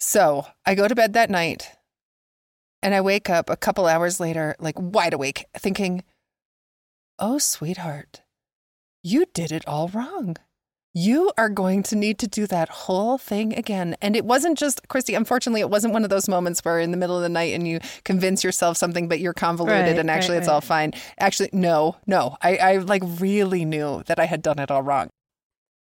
So I go to bed that night and I wake up a couple hours later, like wide awake, thinking, oh, sweetheart, you did it all wrong. You are going to need to do that whole thing again. And it wasn't just, Christie, unfortunately, it wasn't one of those moments where in the middle of the night and you convince yourself something, but you're convoluted Right, and actually right, it's all fine. Actually, no, no. I, I like really knew that I had done it all wrong.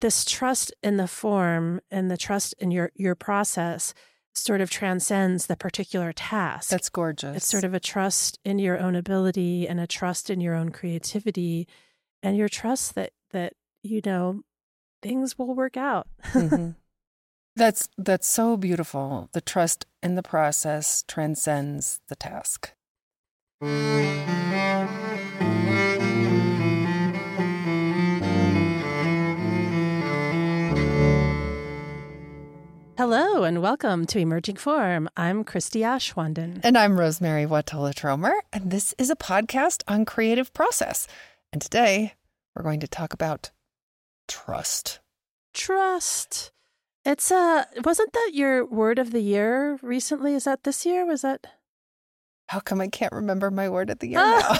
This trust in the form and the trust in your your process sort of transcends the particular task. That's gorgeous. it's sort of a trust in your own ability and a trust in your own creativity and your trust that that you know things will work out. Mhm. That's that's so beautiful. The trust in the process transcends the task. Hello and welcome to Emerging Form. I'm Christie Aschwanden. And I'm Rosemerry Wahtola Trommer, and this is a podcast on creative process. And today we're going to talk about trust. Trust. It's uh wasn't that your word of the year recently? Is that this year? Was that How come I can't remember my word of the year Oh. now?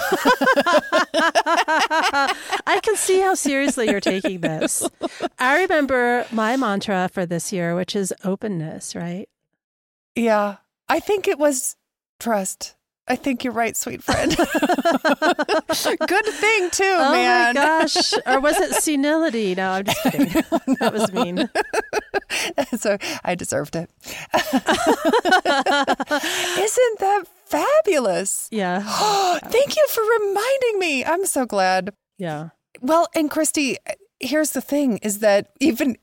I can see how seriously you're taking this. I remember my mantra for this year, which is openness, right? yeah, I think it was trust. I think you're right, sweet friend. Good thing too, oh man. my gosh. Or was it senility? No, I'm just kidding. That was mean. so I deserved it. Isn't that fabulous? Yeah. Thank you for reminding me. I'm so glad. Yeah. Well, and Christie, here's the thing is that even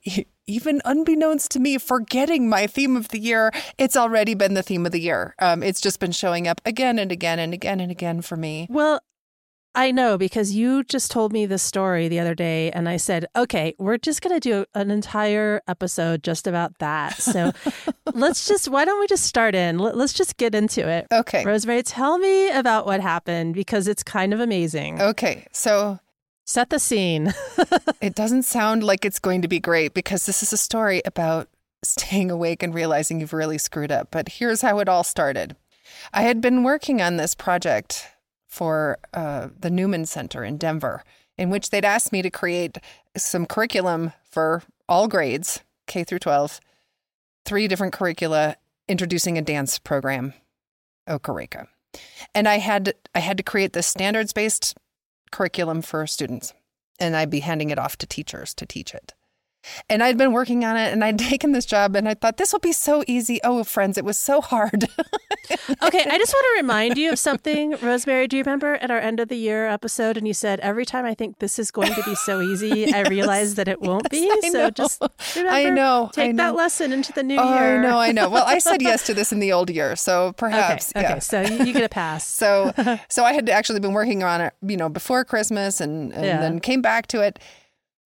even unbeknownst to me, forgetting my theme of the year, it's already been the theme of the year. Um, it's just been showing up again and again and again and again for me. Well, I know because you just told me this story the other day, and I said, okay, we're just going to do an entire episode just about that. So let's just, why don't we just start in? Let- Let's just get into it. Okay. Rosemerry, tell me about what happened because it's kind of amazing. Okay. So Set the scene. it doesn't sound like it's going to be great because this is a story about staying awake and realizing you've really screwed up. But here's how it all started. I had been working on this project for uh, the Newman Center in Denver, in which they'd asked me to create some curriculum for all grades, K through 12, three different curricula introducing a dance program, Okareka. And I had I had to create this standards-based curriculum for students and I'd be handing it off to teachers to teach it. And I'd been working on it and I'd taken this job and I thought this will be so easy. Oh, friends, it was so hard. okay, I just want to remind you of something, Rosemerry. Do you remember at our end of the year episode? And you said, every time I think this is going to be so easy, I realize that it won't be. I so know. just remember, I know. take I know. that lesson into the new oh, year. I know, I know. Well, I said yes to this in the old year, so perhaps. Okay, okay, so you, you get a pass. So, so I had actually been working on it, you know, before Christmas, and, and Yeah. then came back to it,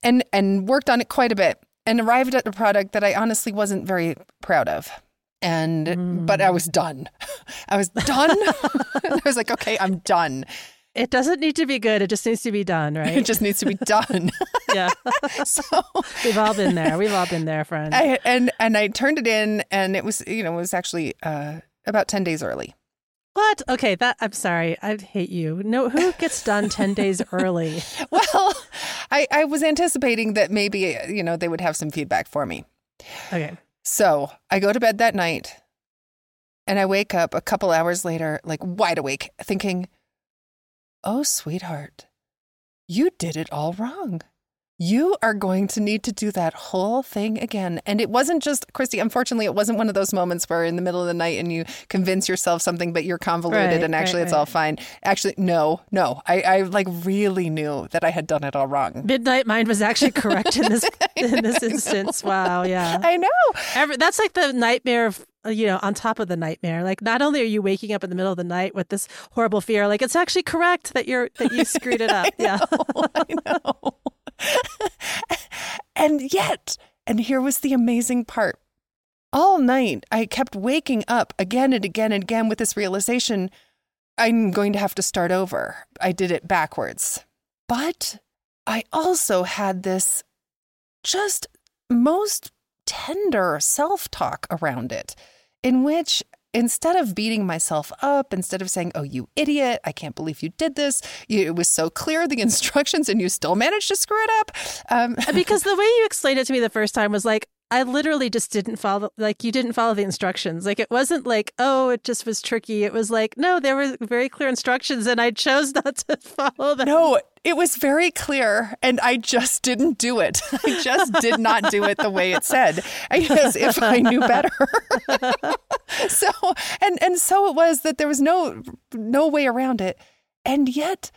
and and worked on it quite a bit, and arrived at a product that I honestly wasn't very proud of, and but I was done. I was done. I was like, okay, I'm done. It doesn't need to be good. It just needs to be done, right? It just needs to be done. yeah. so We've all been there. We've all been there, friends. I and and I turned it in, and it was you know it was actually uh, about ten days early. what? Okay, that I'm sorry. I hate you. No, who gets done 10 days early? Well, I I was anticipating that maybe you know they would have some feedback for me. Okay. So I go to bed that night and I wake up a couple hours later, like wide awake, thinking, oh, sweetheart, you did it all wrong. You are going to need to do that whole thing again. And it wasn't just, Christie, unfortunately, it wasn't one of those moments where in the middle of the night and you convince yourself something, but you're convoluted Right, and actually right, it's all fine. Actually, no, no. I, I like really knew that I had done it all wrong. Midnight Mind was actually correct in this in this instance. Wow, yeah. I know. Every, that's like the nightmare of you know on top of the nightmare. Like not only are you waking up in the middle of the night with this horrible fear, like it's actually correct that you're that you screwed it up. Yeah. I know. and yet, and here was the amazing part. All night, I kept waking up again and again and again with this realization I'm going to have to start over. I did it backwards. But I also had this just most tender self talk around it. in which instead of beating myself up, instead of saying, oh, you idiot, I can't believe you did this, it was so clear the instructions and you still managed to screw it up. Um, because the way you explained it to me the first time was like, I literally just didn't follow, like, you didn't follow the instructions. Like, it wasn't like, oh, it just was tricky. It was like, no, there were very clear instructions and I chose not to follow them. No, it was very clear and I just didn't do it. I just did not do it the way it said, as if I knew better. so, and, and so it was that there was no, no way around it. And yet,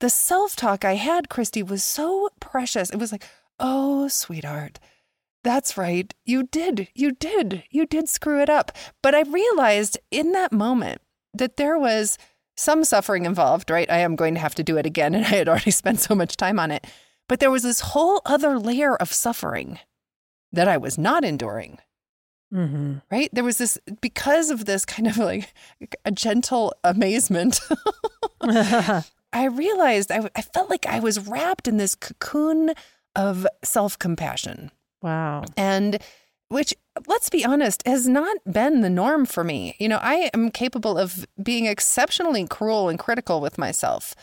the self talk I had, Christie, was so precious. It was like, oh, sweetheart that's right. You did. You did. You did screw it up. But I realized in that moment that there was some suffering involved, right? I am going to have to do it again. And I had already spent so much time on it. But there was this whole other layer of suffering that I was not enduring. Mm-hmm. Right? There was this, because of this kind of like a gentle amazement, I realized I, I felt like I was wrapped in this cocoon of self compassion. Wow. And which, let's be honest, has not been the norm for me. You know, I am capable of being exceptionally cruel and critical with myself.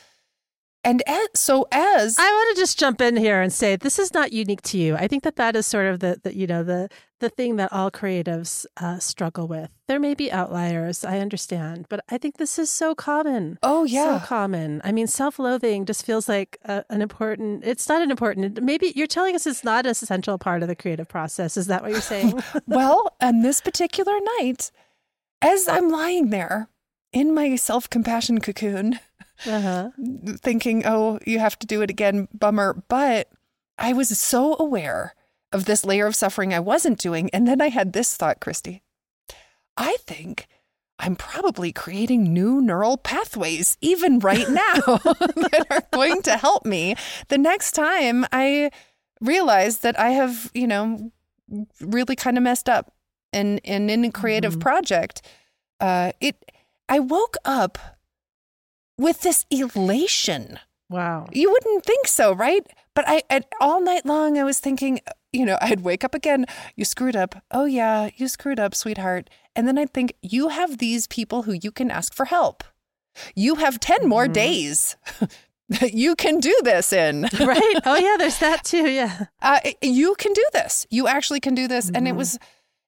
And as, so as I want to just jump in here and say this is not unique to you. I think that that is sort of the, the you know the the thing that all creatives uh, struggle with. There may be outliers, I understand, but I think this is so common. Oh yeah, so common. I mean, self-loathing just feels like a, an important. It's not an important. Maybe you're telling us it's not an essential part of the creative process. Is that what you're saying? well, on this particular night, as I'm lying there in my self-compassion cocoon uh-huh. thinking, oh, you have to do it again, bummer. But I was so aware of this layer of suffering I wasn't doing. And then I had this thought, Christie. I think I'm probably creating new neural pathways even right now that are going to help me the next time I realize that I have, you know, really kind of messed up and in, in a creative mm-hmm. project. Uh, it I woke up with this elation. Wow. You wouldn't think so, right? But I, I, all night long I was thinking, you know, I'd wake up again, you screwed up. Oh yeah, you screwed up, sweetheart. And then I'd think, you have these people who you can ask for help. You have 10 more mm-hmm. days that you can do this in. right. Oh yeah, there's that too. Yeah. Uh, you can do this. You actually can do this. Mm-hmm. And it mm-hmm. was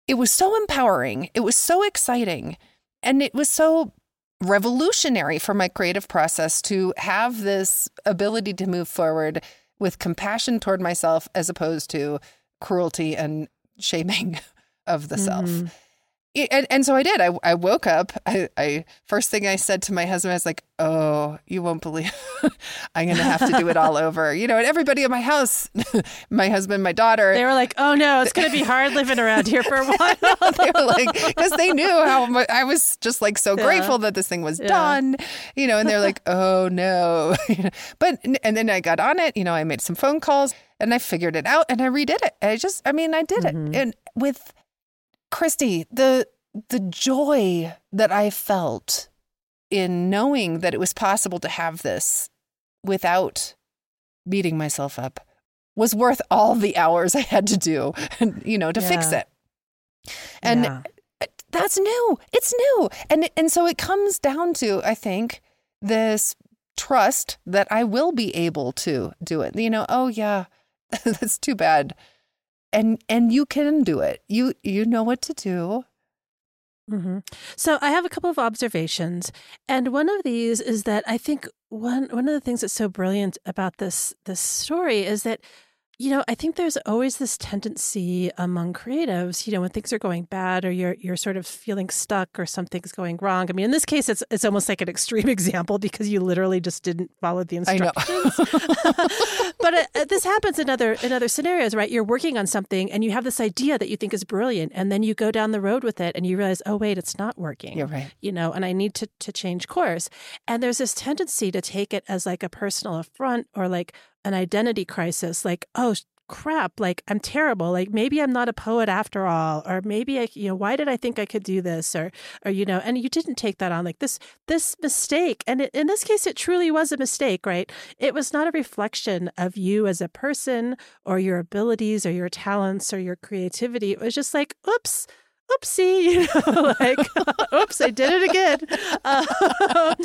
it was so empowering. It was so exciting. And it was so revolutionary for my creative process to have this ability to move forward with compassion toward myself as opposed to cruelty and shaming of the mm-hmm. self and, and so I did. I, I woke up. I, I first thing I said to my husband, I was like, "Oh, you won't believe, I'm gonna have to do it all over." You know, and everybody in my house, my husband, my daughter, they were like, "Oh no, it's gonna be hard living around here for a while." they were like, because they knew how much, I was just like so yeah. grateful that this thing was yeah. done. You know, and they're like, "Oh no," but and then I got on it. You know, I made some phone calls and I figured it out and I redid it. I just, I mean, I did mm-hmm. it, and with Christie, the the joy that I felt in knowing that it was possible to have this without beating myself up was worth all the hours I had to do, you know, to yeah. fix it. And yeah. Uh, that's new. It's new. And and so it comes down to I think this trust that I will be able to do it. You know, oh yeah, that's too bad and and you can do it. You you know what to do. Mm-hmm. So I have a couple of observations, and one of these is that I think one one of the things that's so brilliant about this this story is that you know, I think there's always this tendency among creatives, you know, when things are going bad or you're you're sort of feeling stuck or something's going wrong. I mean, in this case, it's it's almost like an extreme example because you literally just didn't follow the instructions. but uh, uh, this happens in other in other scenarios, right? You're working on something and you have this idea that you think is brilliant, and then you go down the road with it and you realize, oh wait, it's not working. You're right. You know, and I need to to change course. And there's this tendency to take it as like a personal affront or like an identity crisis like oh crap like i'm terrible like maybe i'm not a poet after all or maybe i you know why did i think i could do this? Or or you know and you didn't take that on like this this mistake and it, in this case it truly was a mistake right? It was not a reflection of you as a person or your abilities or your talents or your creativity. It was just like oops oopsie, you know, like, oops, I did it again. Uh,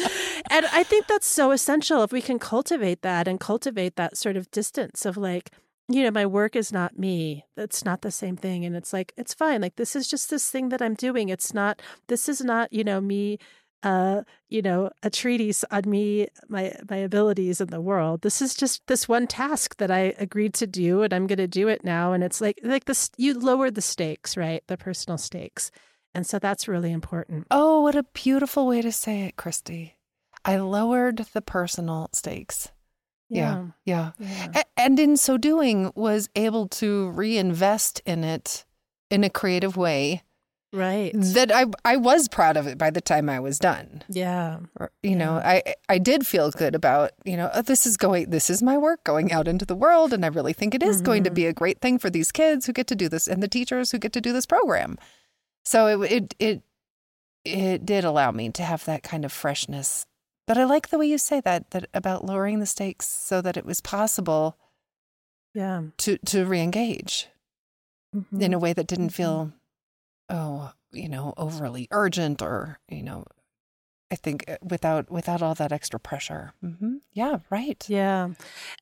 and I think that's so essential if we can cultivate that and cultivate that sort of distance of like, you know, my work is not me. It's not the same thing. And it's like, it's fine. Like, this is just this thing that I'm doing. It's not, this is not, you know, me uh, you know, a treatise on me, my my abilities in the world. This is just this one task that I agreed to do, and I'm going to do it now. And it's like like this, you lower the stakes, right? The personal stakes, and so that's really important. Oh, what a beautiful way to say it, Christie. I lowered the personal stakes. Yeah, yeah, yeah. yeah. and in so doing, was able to reinvest in it in a creative way right that i i was proud of it by the time i was done yeah you yeah. know i i did feel good about you know oh, this is going this is my work going out into the world and i really think it is mm-hmm. going to mm-hmm. be a great thing for these kids who get to do this and the teachers who get to do this program so it it it it did allow me to have that kind of freshness but i like the way you say that that about lowering the stakes so that it was possible yeah to to reengage mm-hmm. in a way that didn't mm-hmm. feel oh, you know, overly urgent or, you know, I think uh, without without all that extra pressure. Mm-hmm. Yeah, right. Yeah,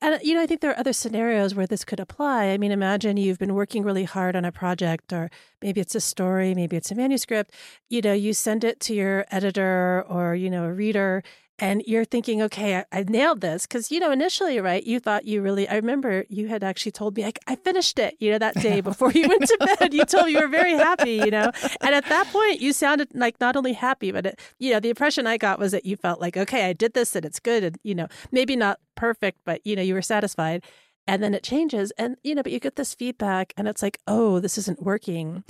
and you know, I think there are other scenarios where this could apply. I mean, imagine you've been working really hard on a project, or maybe it's a story, maybe it's a manuscript. You know, you send it to your editor or you know a reader, and you're thinking, okay, I, I nailed this. Because, you know, initially, right, you thought you really, I remember you had actually told me, I, I finished it, you know, that day before you went to bed. You told me you were very happy, you know. And at that point, you sounded like not only happy, but, it, you know, the impression I got was that you felt like, okay, I did this and it's good. And, you know, maybe not perfect, but, you know, you were satisfied. And then it changes. And, you know, but you get this feedback and it's like, oh, this isn't working.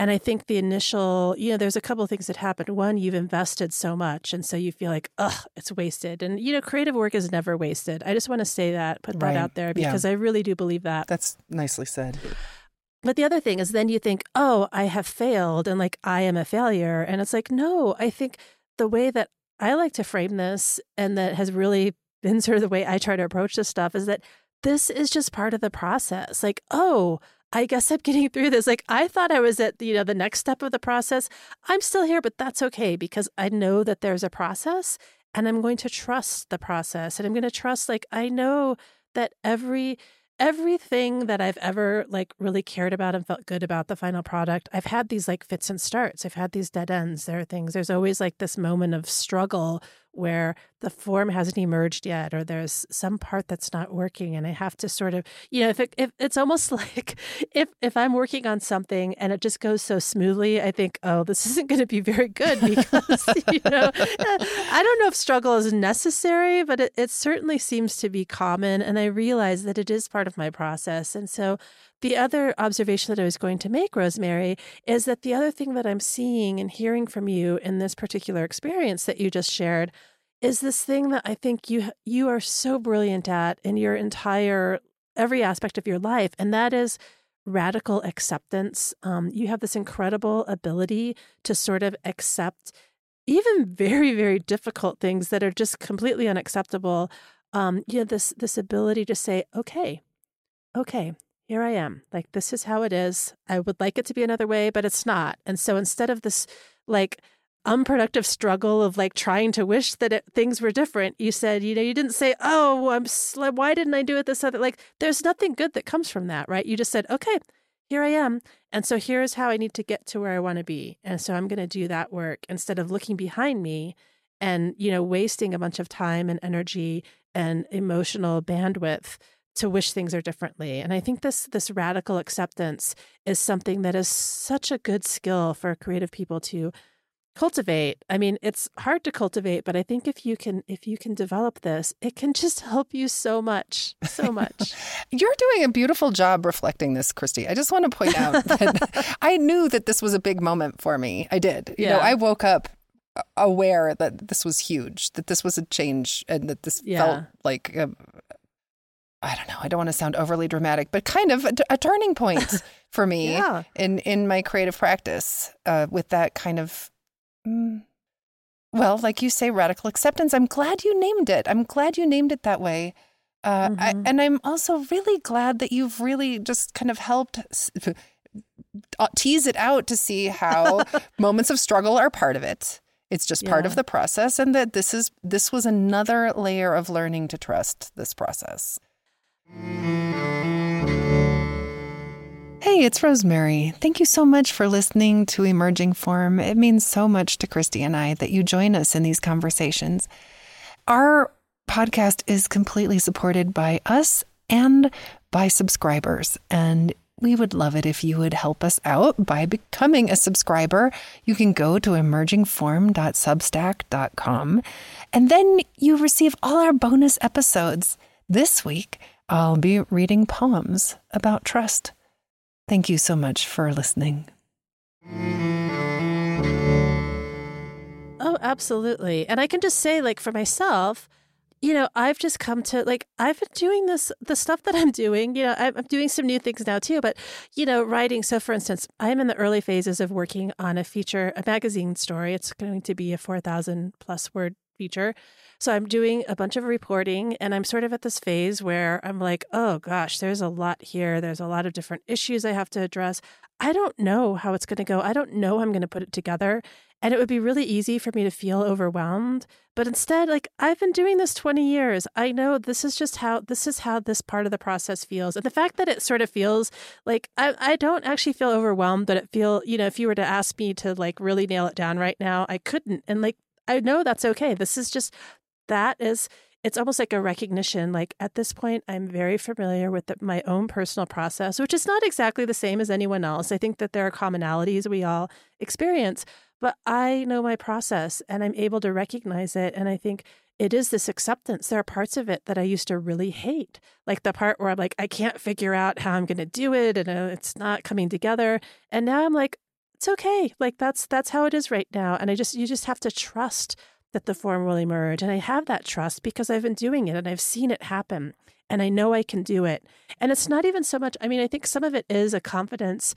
And I think the initial, you know, there's a couple of things that happen. One, you've invested so much. And so you feel like, ugh, it's wasted. And, you know, creative work is never wasted. I just want to say that, put right. that out there because yeah. I really do believe that. That's nicely said. But the other thing is then you think, oh, I have failed and like I am a failure. And it's like, no, I think the way that I like to frame this and that has really been sort of the way I try to approach this stuff is that this is just part of the process. Like, oh, I guess I'm getting through this. Like I thought I was at you know the next step of the process. I'm still here, but that's okay because I know that there's a process and I'm going to trust the process and I'm going to trust like I know that every everything that I've ever like really cared about and felt good about the final product, I've had these like fits and starts. I've had these dead ends. There are things, there's always like this moment of struggle where the form hasn't emerged yet or there's some part that's not working and i have to sort of you know if, it, if it's almost like if if i'm working on something and it just goes so smoothly i think oh this isn't going to be very good because you know uh, i don't know if struggle is necessary but it, it certainly seems to be common and i realize that it is part of my process. And so the other observation that I was going to make, Rosemerry, is that the other thing that I'm seeing and hearing from you in this particular experience that you just shared is this thing that I think you you are so brilliant at in your entire every aspect of your life, and that is radical acceptance. Um, you have this incredible ability to sort of accept even very very difficult things that are just completely unacceptable. Um, you know this this ability to say, okay, okay, here I am. Like, this is how it is. I would like it to be another way, but it's not. And so instead of this, like, unproductive struggle of like trying to wish that it, things were different, you said, you know, you didn't say, oh, I'm, sl- why didn't I do it this other? Like, there's nothing good that comes from that, right? You just said, okay, here I am. And so here's how I need to get to where I want to be. And so I'm going to do that work instead of looking behind me and, you know, wasting a bunch of time and energy and emotional bandwidth to wish things are differently. And I think this this radical acceptance is something that is such a good skill for creative people to cultivate. I mean, it's hard to cultivate, but I think if you can if you can develop this, it can just help you so much, so much. You're doing a beautiful job reflecting this, Christie. I just want to point out that I knew that this was a big moment for me. I did. You yeah. know, I woke up aware that this was huge, that this was a change and that this yeah. felt like a, I don't know. I don't want to sound overly dramatic, but kind of a, a turning point for me yeah. in in my creative practice uh, with that kind of, mm, well, like you say, radical acceptance. I'm glad you named it. I'm glad you named it that way. Uh, mm-hmm. I, and I'm also really glad that you've really just kind of helped uh, tease it out to see how moments of struggle are part of it. It's just part Yeah. of the process and that this is this was another layer of learning to trust this process. Hey, it's Rosemerry. Thank you so much for listening to Emerging Form. It means so much to Christie and I that you join us in these conversations. Our podcast is completely supported by us and by subscribers. And we would love it if you would help us out by becoming a subscriber. You can go to emergingform.substack.com and then you receive all our bonus episodes. This week, I'll be reading poems about trust. Thank you so much for listening. Oh, absolutely. And I can just say, like, for myself, you know, I've just come to, like, I've been doing this, the stuff that I'm doing, you know, I'm doing some new things now too, but, you know, writing. So, for instance, I'm in the early phases of working on a feature, a magazine story. It's going to be a 4,000 plus word feature. So, I'm doing a bunch of reporting and I'm sort of at this phase where I'm like, oh gosh, there's a lot here. There's a lot of different issues I have to address. I don't know how it's going to go. I don't know I'm going to put it together. And it would be really easy for me to feel overwhelmed. But instead, like I've been doing this 20 years. I know this is just how this is how this part of the process feels. And the fact that it sort of feels like I, I don't actually feel overwhelmed, but it feel, you know, if you were to ask me to like really nail it down right now, I couldn't. And like I know that's okay. This is just that is it's almost like a recognition like at this point i'm very familiar with the, my own personal process which is not exactly the same as anyone else i think that there are commonalities we all experience but i know my process and i'm able to recognize it and i think it is this acceptance there are parts of it that i used to really hate like the part where i'm like i can't figure out how i'm going to do it and uh, it's not coming together and now i'm like it's okay like that's that's how it is right now and i just you just have to trust that the form will emerge. And I have that trust because I've been doing it and I've seen it happen and I know I can do it. And it's not even so much, I mean, I think some of it is a confidence,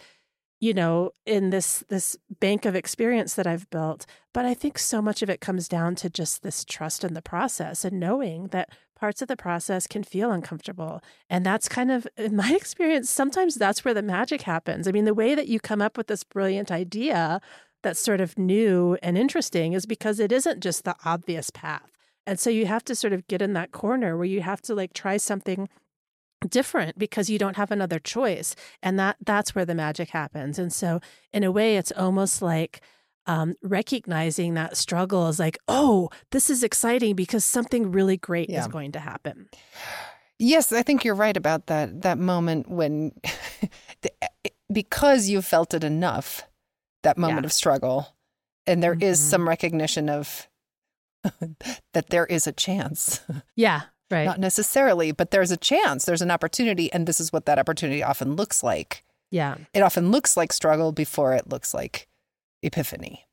you know, in this this bank of experience that I've built. But I think so much of it comes down to just this trust in the process and knowing that parts of the process can feel uncomfortable. And that's kind of, in my experience, sometimes that's where the magic happens. I mean, the way that you come up with this brilliant idea that's sort of new and interesting is because it isn't just the obvious path. And so you have to sort of get in that corner where you have to like try something different because you don't have another choice and that that's where the magic happens and so in a way it's almost like um, recognizing that struggle is like oh this is exciting because something really great Yeah. is going to happen Yes, I think you're right about that that moment when the- because you've felt it enough that moment Yeah. of struggle and there is Mhm. some recognition of that there is a chance. yeah right Not necessarily, but there's a chance, there's an opportunity and this is what that opportunity often looks like. yeah It often looks like struggle before it looks like epiphany.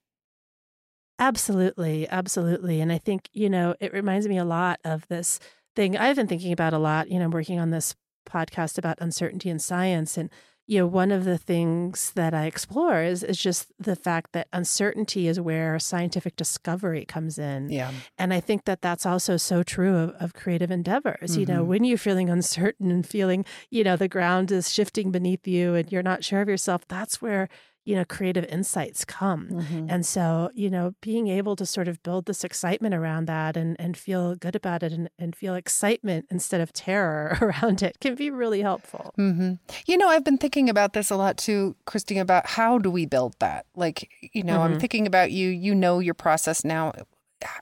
Absolutely, absolutely. And I think, you know, it reminds me a lot of this thing I've been thinking about a lot, you know, working on this podcast about uncertainty in science. And, you know, one of the things that I explore is, is just the fact that uncertainty is where scientific discovery comes in. Yeah. And I think that that's also so true of, of creative endeavors. You know, Mhm. when you're feeling uncertain and feeling, you know, the ground is shifting beneath you and you're not sure of yourself, that's where, you know, creative insights come. Mhm. And so, you know, being able to sort of build this excitement around that and, and feel good about it and, and feel excitement instead of terror around it can be really helpful. hmm You know, I've been thinking about this a lot too, Christine, about how do we build that? Like, you know, I'm Mhm. thinking about you, you know your process now.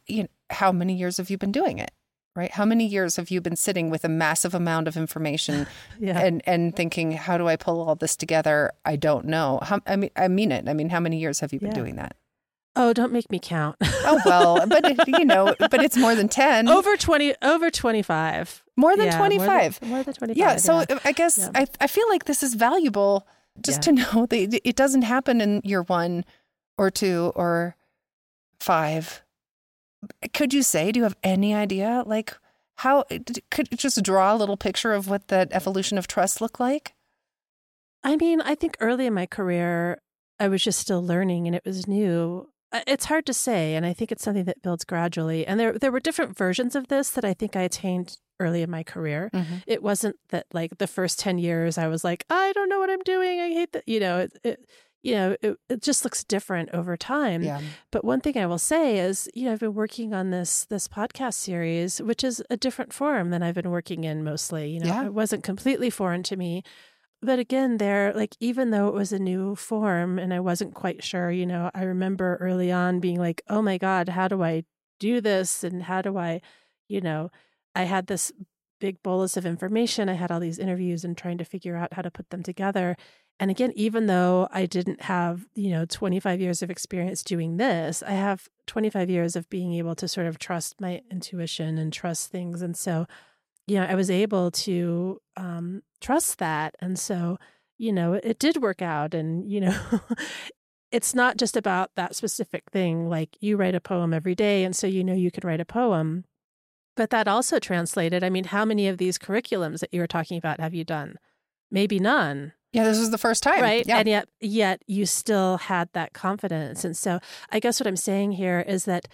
You know, how many years have you been doing it? Right? How many years have you been sitting with a massive amount of information Yeah. and and thinking, how do I pull all this together? I don't know. How, I mean, I mean it. I mean, how many years have you been Yeah. doing that? oh, don't make me count. Oh well, but it, you know, but it's more than ten. over 20, over 25. more than Yeah, twenty more five. More than 25. Yeah. So. I guess. I, I feel like this is valuable just to know that it- it doesn't happen in year one or two or five. Could you say, do you have any idea? Like, how could you just draw a little picture of what that evolution of trust looked like? I mean, I think early in my career, I was just still learning and it was new. It's hard to say, and I think it's something that builds gradually. And there, there were different versions of this that I think I attained early in my career. Mm-hmm. It wasn't that like the first 10 years I was like, I don't know what I'm doing. I hate that. You know, it, it you know, it, it just looks different over time. Yeah. But one thing I will say is, you know, I've been working on this this podcast series, which is a different form than I've been working in mostly. You know, Yeah. it wasn't completely foreign to me. But again, there, like, even though it was a new form and I wasn't quite sure, you know, I remember early on being like, oh my God, how do I do this? And how do I, you know, I had this big bolus of information. I had all these interviews and trying to figure out how to put them together. And again, even though I didn't have, you know, 25 years of experience doing this, I have 25 years of being able to sort of trust my intuition and trust things. And so, you know, I was able to um, trust that. And so, you know, it, it did work out. And, you know, it's not just about that specific thing. Like you write a poem every day. And so you know you could write a poem. But that also translated. I mean, how many of these curriculums that you were talking about have you done? Maybe none Yeah, this was the first time. right Yeah. and yet yet you still had that confidence and so i guess what i'm saying here is that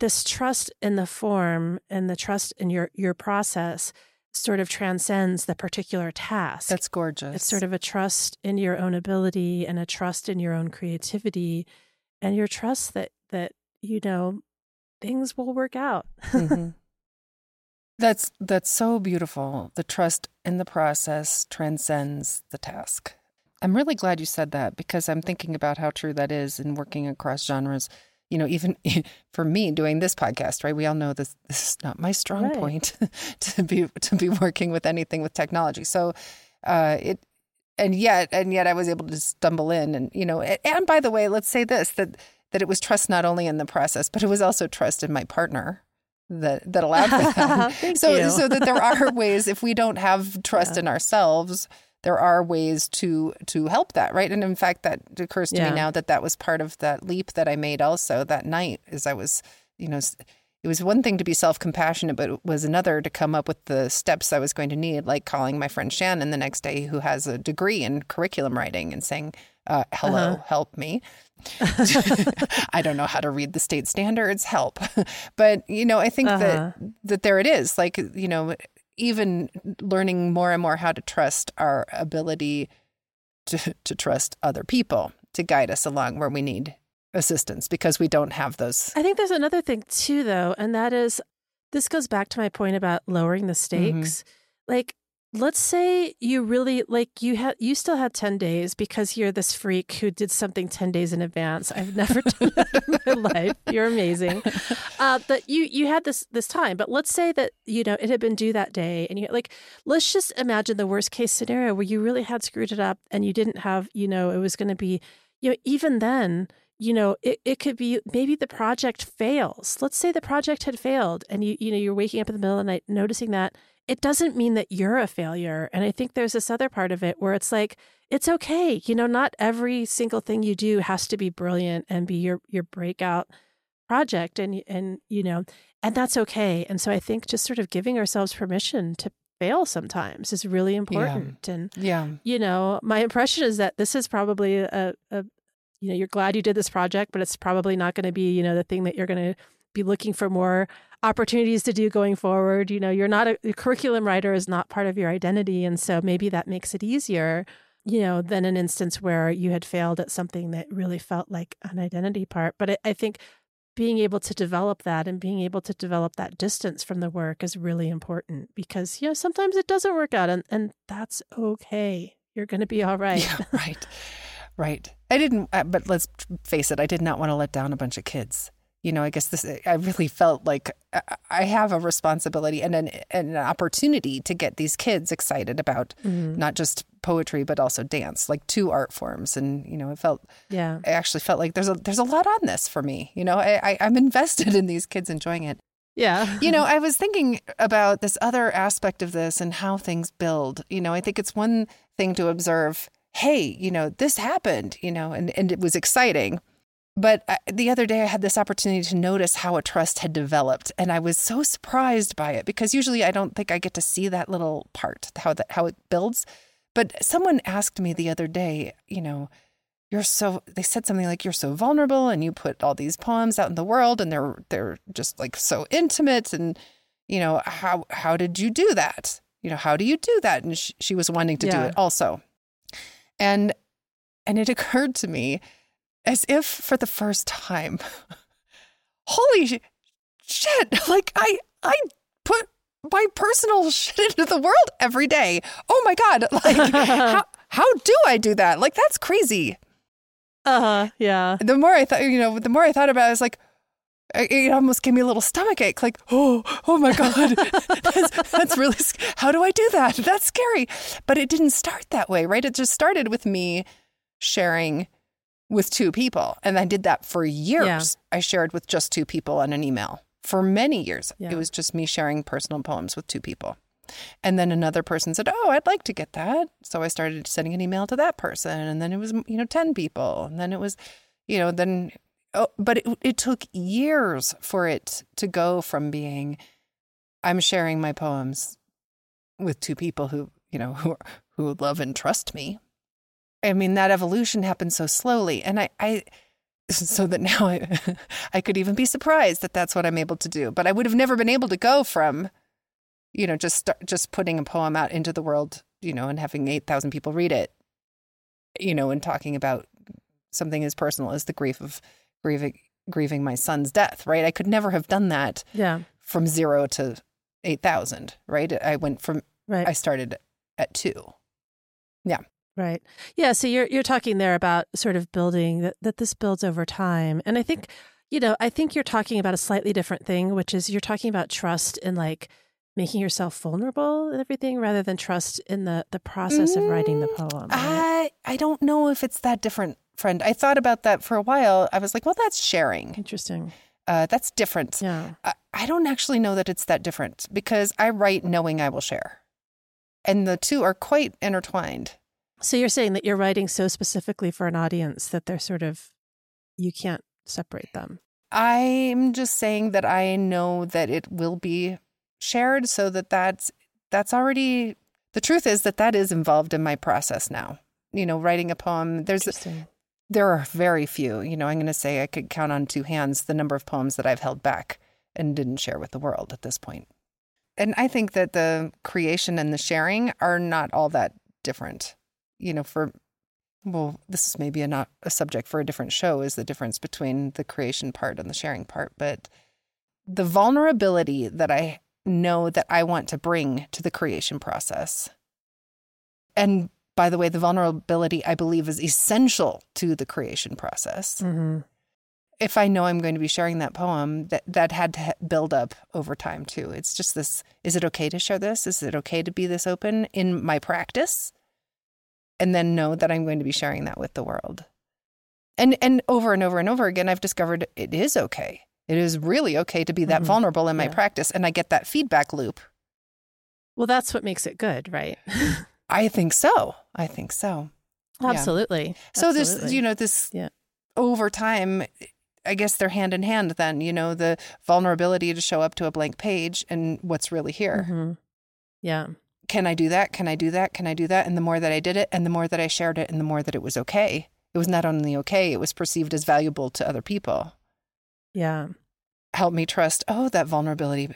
this trust in the form and the trust in your your process sort of transcends the particular task That's gorgeous. it's sort of a trust in your own ability and a trust in your own creativity and your trust that that you know things will work out Mhm. That's that's so beautiful. The trust in the process transcends the task. I'm really glad you said that because I'm thinking about how true that is in working across genres. You know, even for me doing this podcast, right? We all know this this is not my strong Right. point to be to be working with anything with technology. So uh it and yet and yet I was able to stumble in and you know and by the way, let's say this that that it was trust not only in the process, but it was also trust in my partner that that allowed that. So you. so that there are ways if we don't have trust Yeah. in ourselves, there are ways to to help that, right? And in fact, that occurs to Yeah. me now that that was part of that leap that I made also that night as I was, you know, it was one thing to be self compassionate, but it was another to come up with the steps I was going to need, like calling my friend Shannon the next day, who has a degree in curriculum writing, and saying, uh, "Hello, Uh-huh. help me." I don't know how to read the state standards. Help, but you know, I think Uh-huh. that that there it is. Like you know, even learning more and more how to trust our ability to to trust other people to guide us along where we need assistance because we don't have those. I think there's another thing too, though, and that is this goes back to my point about lowering the stakes. Like, let's say you really like you had you still had 10 days because you're this freak who did something 10 days in advance. I've never done that in my life. You're amazing. Uh, but you you had this this time. But let's say that you know it had been due that day, and you like let's just imagine the worst case scenario where you really had screwed it up and you didn't have you know it was going to be you know even then you know it, it could be maybe the project fails. Let's say the project had failed and you you know you're waking up in the middle of the night noticing that it doesn't mean that you're a failure. And i think there's this other part of it where it's like it's okay. You know not every single thing you do has to be brilliant and be your your breakout project and and you know and that's okay. And so i think just sort of giving ourselves permission to fail sometimes is really important. And Yeah, you know, my impression is that this is probably a, a you know, you're glad you did this project, but it's probably not going to be, you know, the thing that you're going to be looking for more opportunities to do going forward. You know, you're not a, a curriculum writer is not part of your identity. And so maybe that makes it easier, you know, than an instance where you had failed at something that really felt like an identity part. But I, I think being able to develop that and being able to develop that distance from the work is really important because, you know, sometimes it doesn't work out and, and that's okay. You're going to be all right. yeah, right, right. I didn't, uh, but let's face it. I did not want to let down a bunch of kids. You know, I guess this. I really felt like I- I have a responsibility and an, and an opportunity to get these kids excited about Mhm. not just poetry but also dance, like two art forms. And you know, it felt Yeah. I actually felt like there's a there's a lot on this for me. You know, I, I I'm invested in these kids enjoying it. Yeah. You know, I was thinking about this other aspect of this and how things build. You know, I think it's one thing to observe, hey, you know, this happened, you know, and, and it was exciting. But I, the other day I had this opportunity to notice how a trust had developed. And I was so surprised by it because usually I don't think I get to see that little part, how that how it builds. But someone asked me the other day, you know, you're so they said something like you're so vulnerable and you put all these poems out in the world and they're they're just like so intimate and you know, how how did you do that? You know, how do you do that? And she, she was wanting to do it also. And and it occurred to me as if for the first time, holy shit, like I I put my personal shit into the world every day. Oh my god, like how how do I do that? Like that's crazy. Uh huh. Yeah. The more I thought, you know, the more I thought about it, I was like, it it almost gave me a little stomach ache. Like, oh, oh my god, that's, that's really. sc- How do I do that? That's scary. But it didn't start that way, right? It just started with me sharing with two people, and I did that for years. Yeah. I shared with just two people on an email for many years. Yeah. It was just me sharing personal poems with two people. And then another person said, "Oh, I'd like to get that." So I started sending an email to that person, and then it was you know ten people, and then it was, you know, then oh, but it, it took years for it to go from being, I'm sharing my poems with two people who you know who who love and trust me. I mean that evolution happened so slowly, and I I so that now I I could even be surprised that that's what I'm able to do. But I would have never been able to go from you know just start, just putting a poem out into the world you know and having 8000 people read it you know and talking about something as personal as the grief of grieving grieving my son's death right i could never have done that Yeah. from 0 to 8000 right i went from Right. i started at 2 Yeah. Right. Yeah. So you're you're talking there about sort of building that, that this builds over time. And I think, you know, I think you're talking about a slightly different thing, which is you're talking about trust in like making yourself vulnerable and everything rather than trust in the the process of writing the mm, poem. right? i i don't know if it's that different friend i thought about that for a while i was like well that's sharing Interesting. uh, that's different Yeah. I, I don't actually know that it's that different because I write knowing I will share. And the two are quite intertwined. So you're saying that you're writing so specifically for an audience that they're sort of you can't separate them. I'm just saying that I know that it will be shared so that that's that's already the truth is that that is involved in my process now. You know, writing a poem, there's Interesting. There are very few, you know, I'm going to say I could count on two hands the number of poems that I've held back and didn't share with the world at this point. And I think that the creation and the sharing are not all that different. You know, for well, this is maybe a not a subject for a different show is the difference between the creation part and the sharing part, but the vulnerability that I know that I want to bring to the creation process. And by the way, the vulnerability I believe is essential to the creation process. hmm If I know I'm going to be sharing that poem, that that had to build up over time too. It's just this: is it okay to share this? Is it okay to be this open in my practice? And then know that I'm going to be sharing that with the world. And and over and over and over again, I've discovered it is okay. It is really okay to be that Mhm. vulnerable in my Yeah. practice, and I get that feedback loop. Well, that's what makes it good, right? I think so. I think so. Yeah. Absolutely. So this, you know, this Yeah. over time, I guess they're hand in hand. Then you know the vulnerability to show up to a blank page and what's really here. Mhm. Yeah. Can I do that? Can I do that? Can I do that? And the more that I did it, and the more that I shared it, and the more that it was okay. It was not only okay; it was perceived as valuable to other people. Yeah. Help me trust. Oh, that vulnerability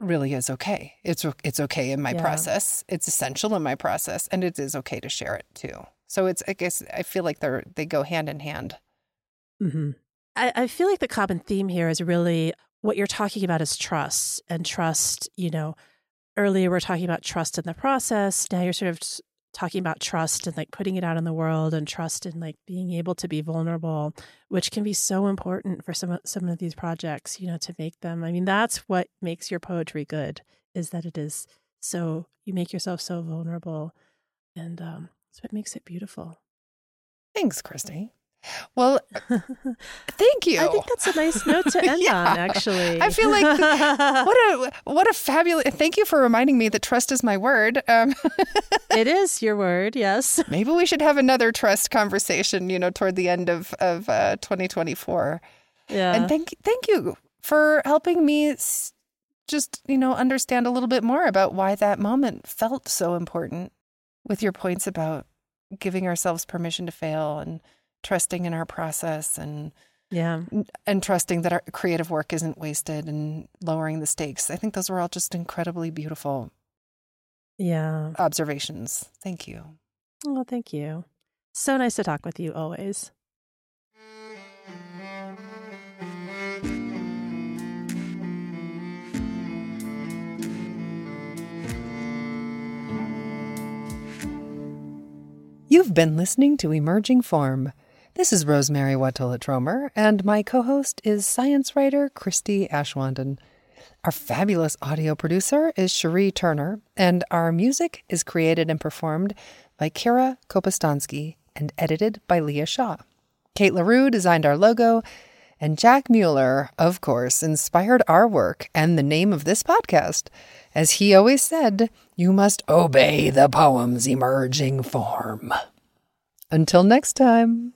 really is okay. It's it's okay in my Yeah. process. It's essential in my process, and it is okay to share it too. So it's I guess I feel like they're they go hand in hand. hmm I, I feel like the common theme here is really what you're talking about is trust and trust. You know, earlier we're talking about trust in the process. Now you're sort of talking about trust and like putting it out in the world and trust in like being able to be vulnerable, which can be so important for some some of these projects. You know, to make them. I mean, that's what makes your poetry good is that it is so you make yourself so vulnerable, and um, that's what makes it beautiful. Thanks, Christie. Well, thank you. I think that's a nice note to end Yeah. on, actually. I feel like what a what a fabulous. Thank you for reminding me that trust is my word. Um, it is your word, yes. maybe we should have another trust conversation. You know, toward the end of of uh, 2024. Yeah. And thank thank you for helping me s- just you know understand a little bit more about why that moment felt so important. With your points about giving ourselves permission to fail and trusting in our process and Yeah. and trusting that our creative work isn't wasted and lowering the stakes. I think those were all just incredibly beautiful Yeah. observations. Thank you. Oh, thank you. So nice to talk with you always. You've been listening to Emerging Form. This is Rosemerry Wahtola Trommer, and my co host is science writer Christie Aschwanden. Our fabulous audio producer is Cherie Turner, and our music is created and performed by Kira Kopostansky and edited by Leah Shaw. Kate LaRue designed our logo, and Jack Mueller, of course, inspired our work and the name of this podcast. As he always said, you must obey the poem's emerging form. Until next time.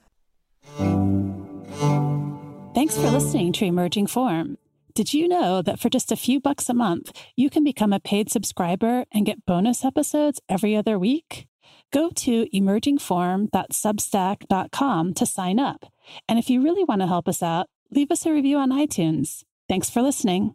Thanks for listening to Emerging Form. Did you know that for just a few bucks a month, you can become a paid subscriber and get bonus episodes every other week? Go to emergingform.substack.com to sign up. And if you really want to help us out, leave us a review on iTunes. Thanks for listening.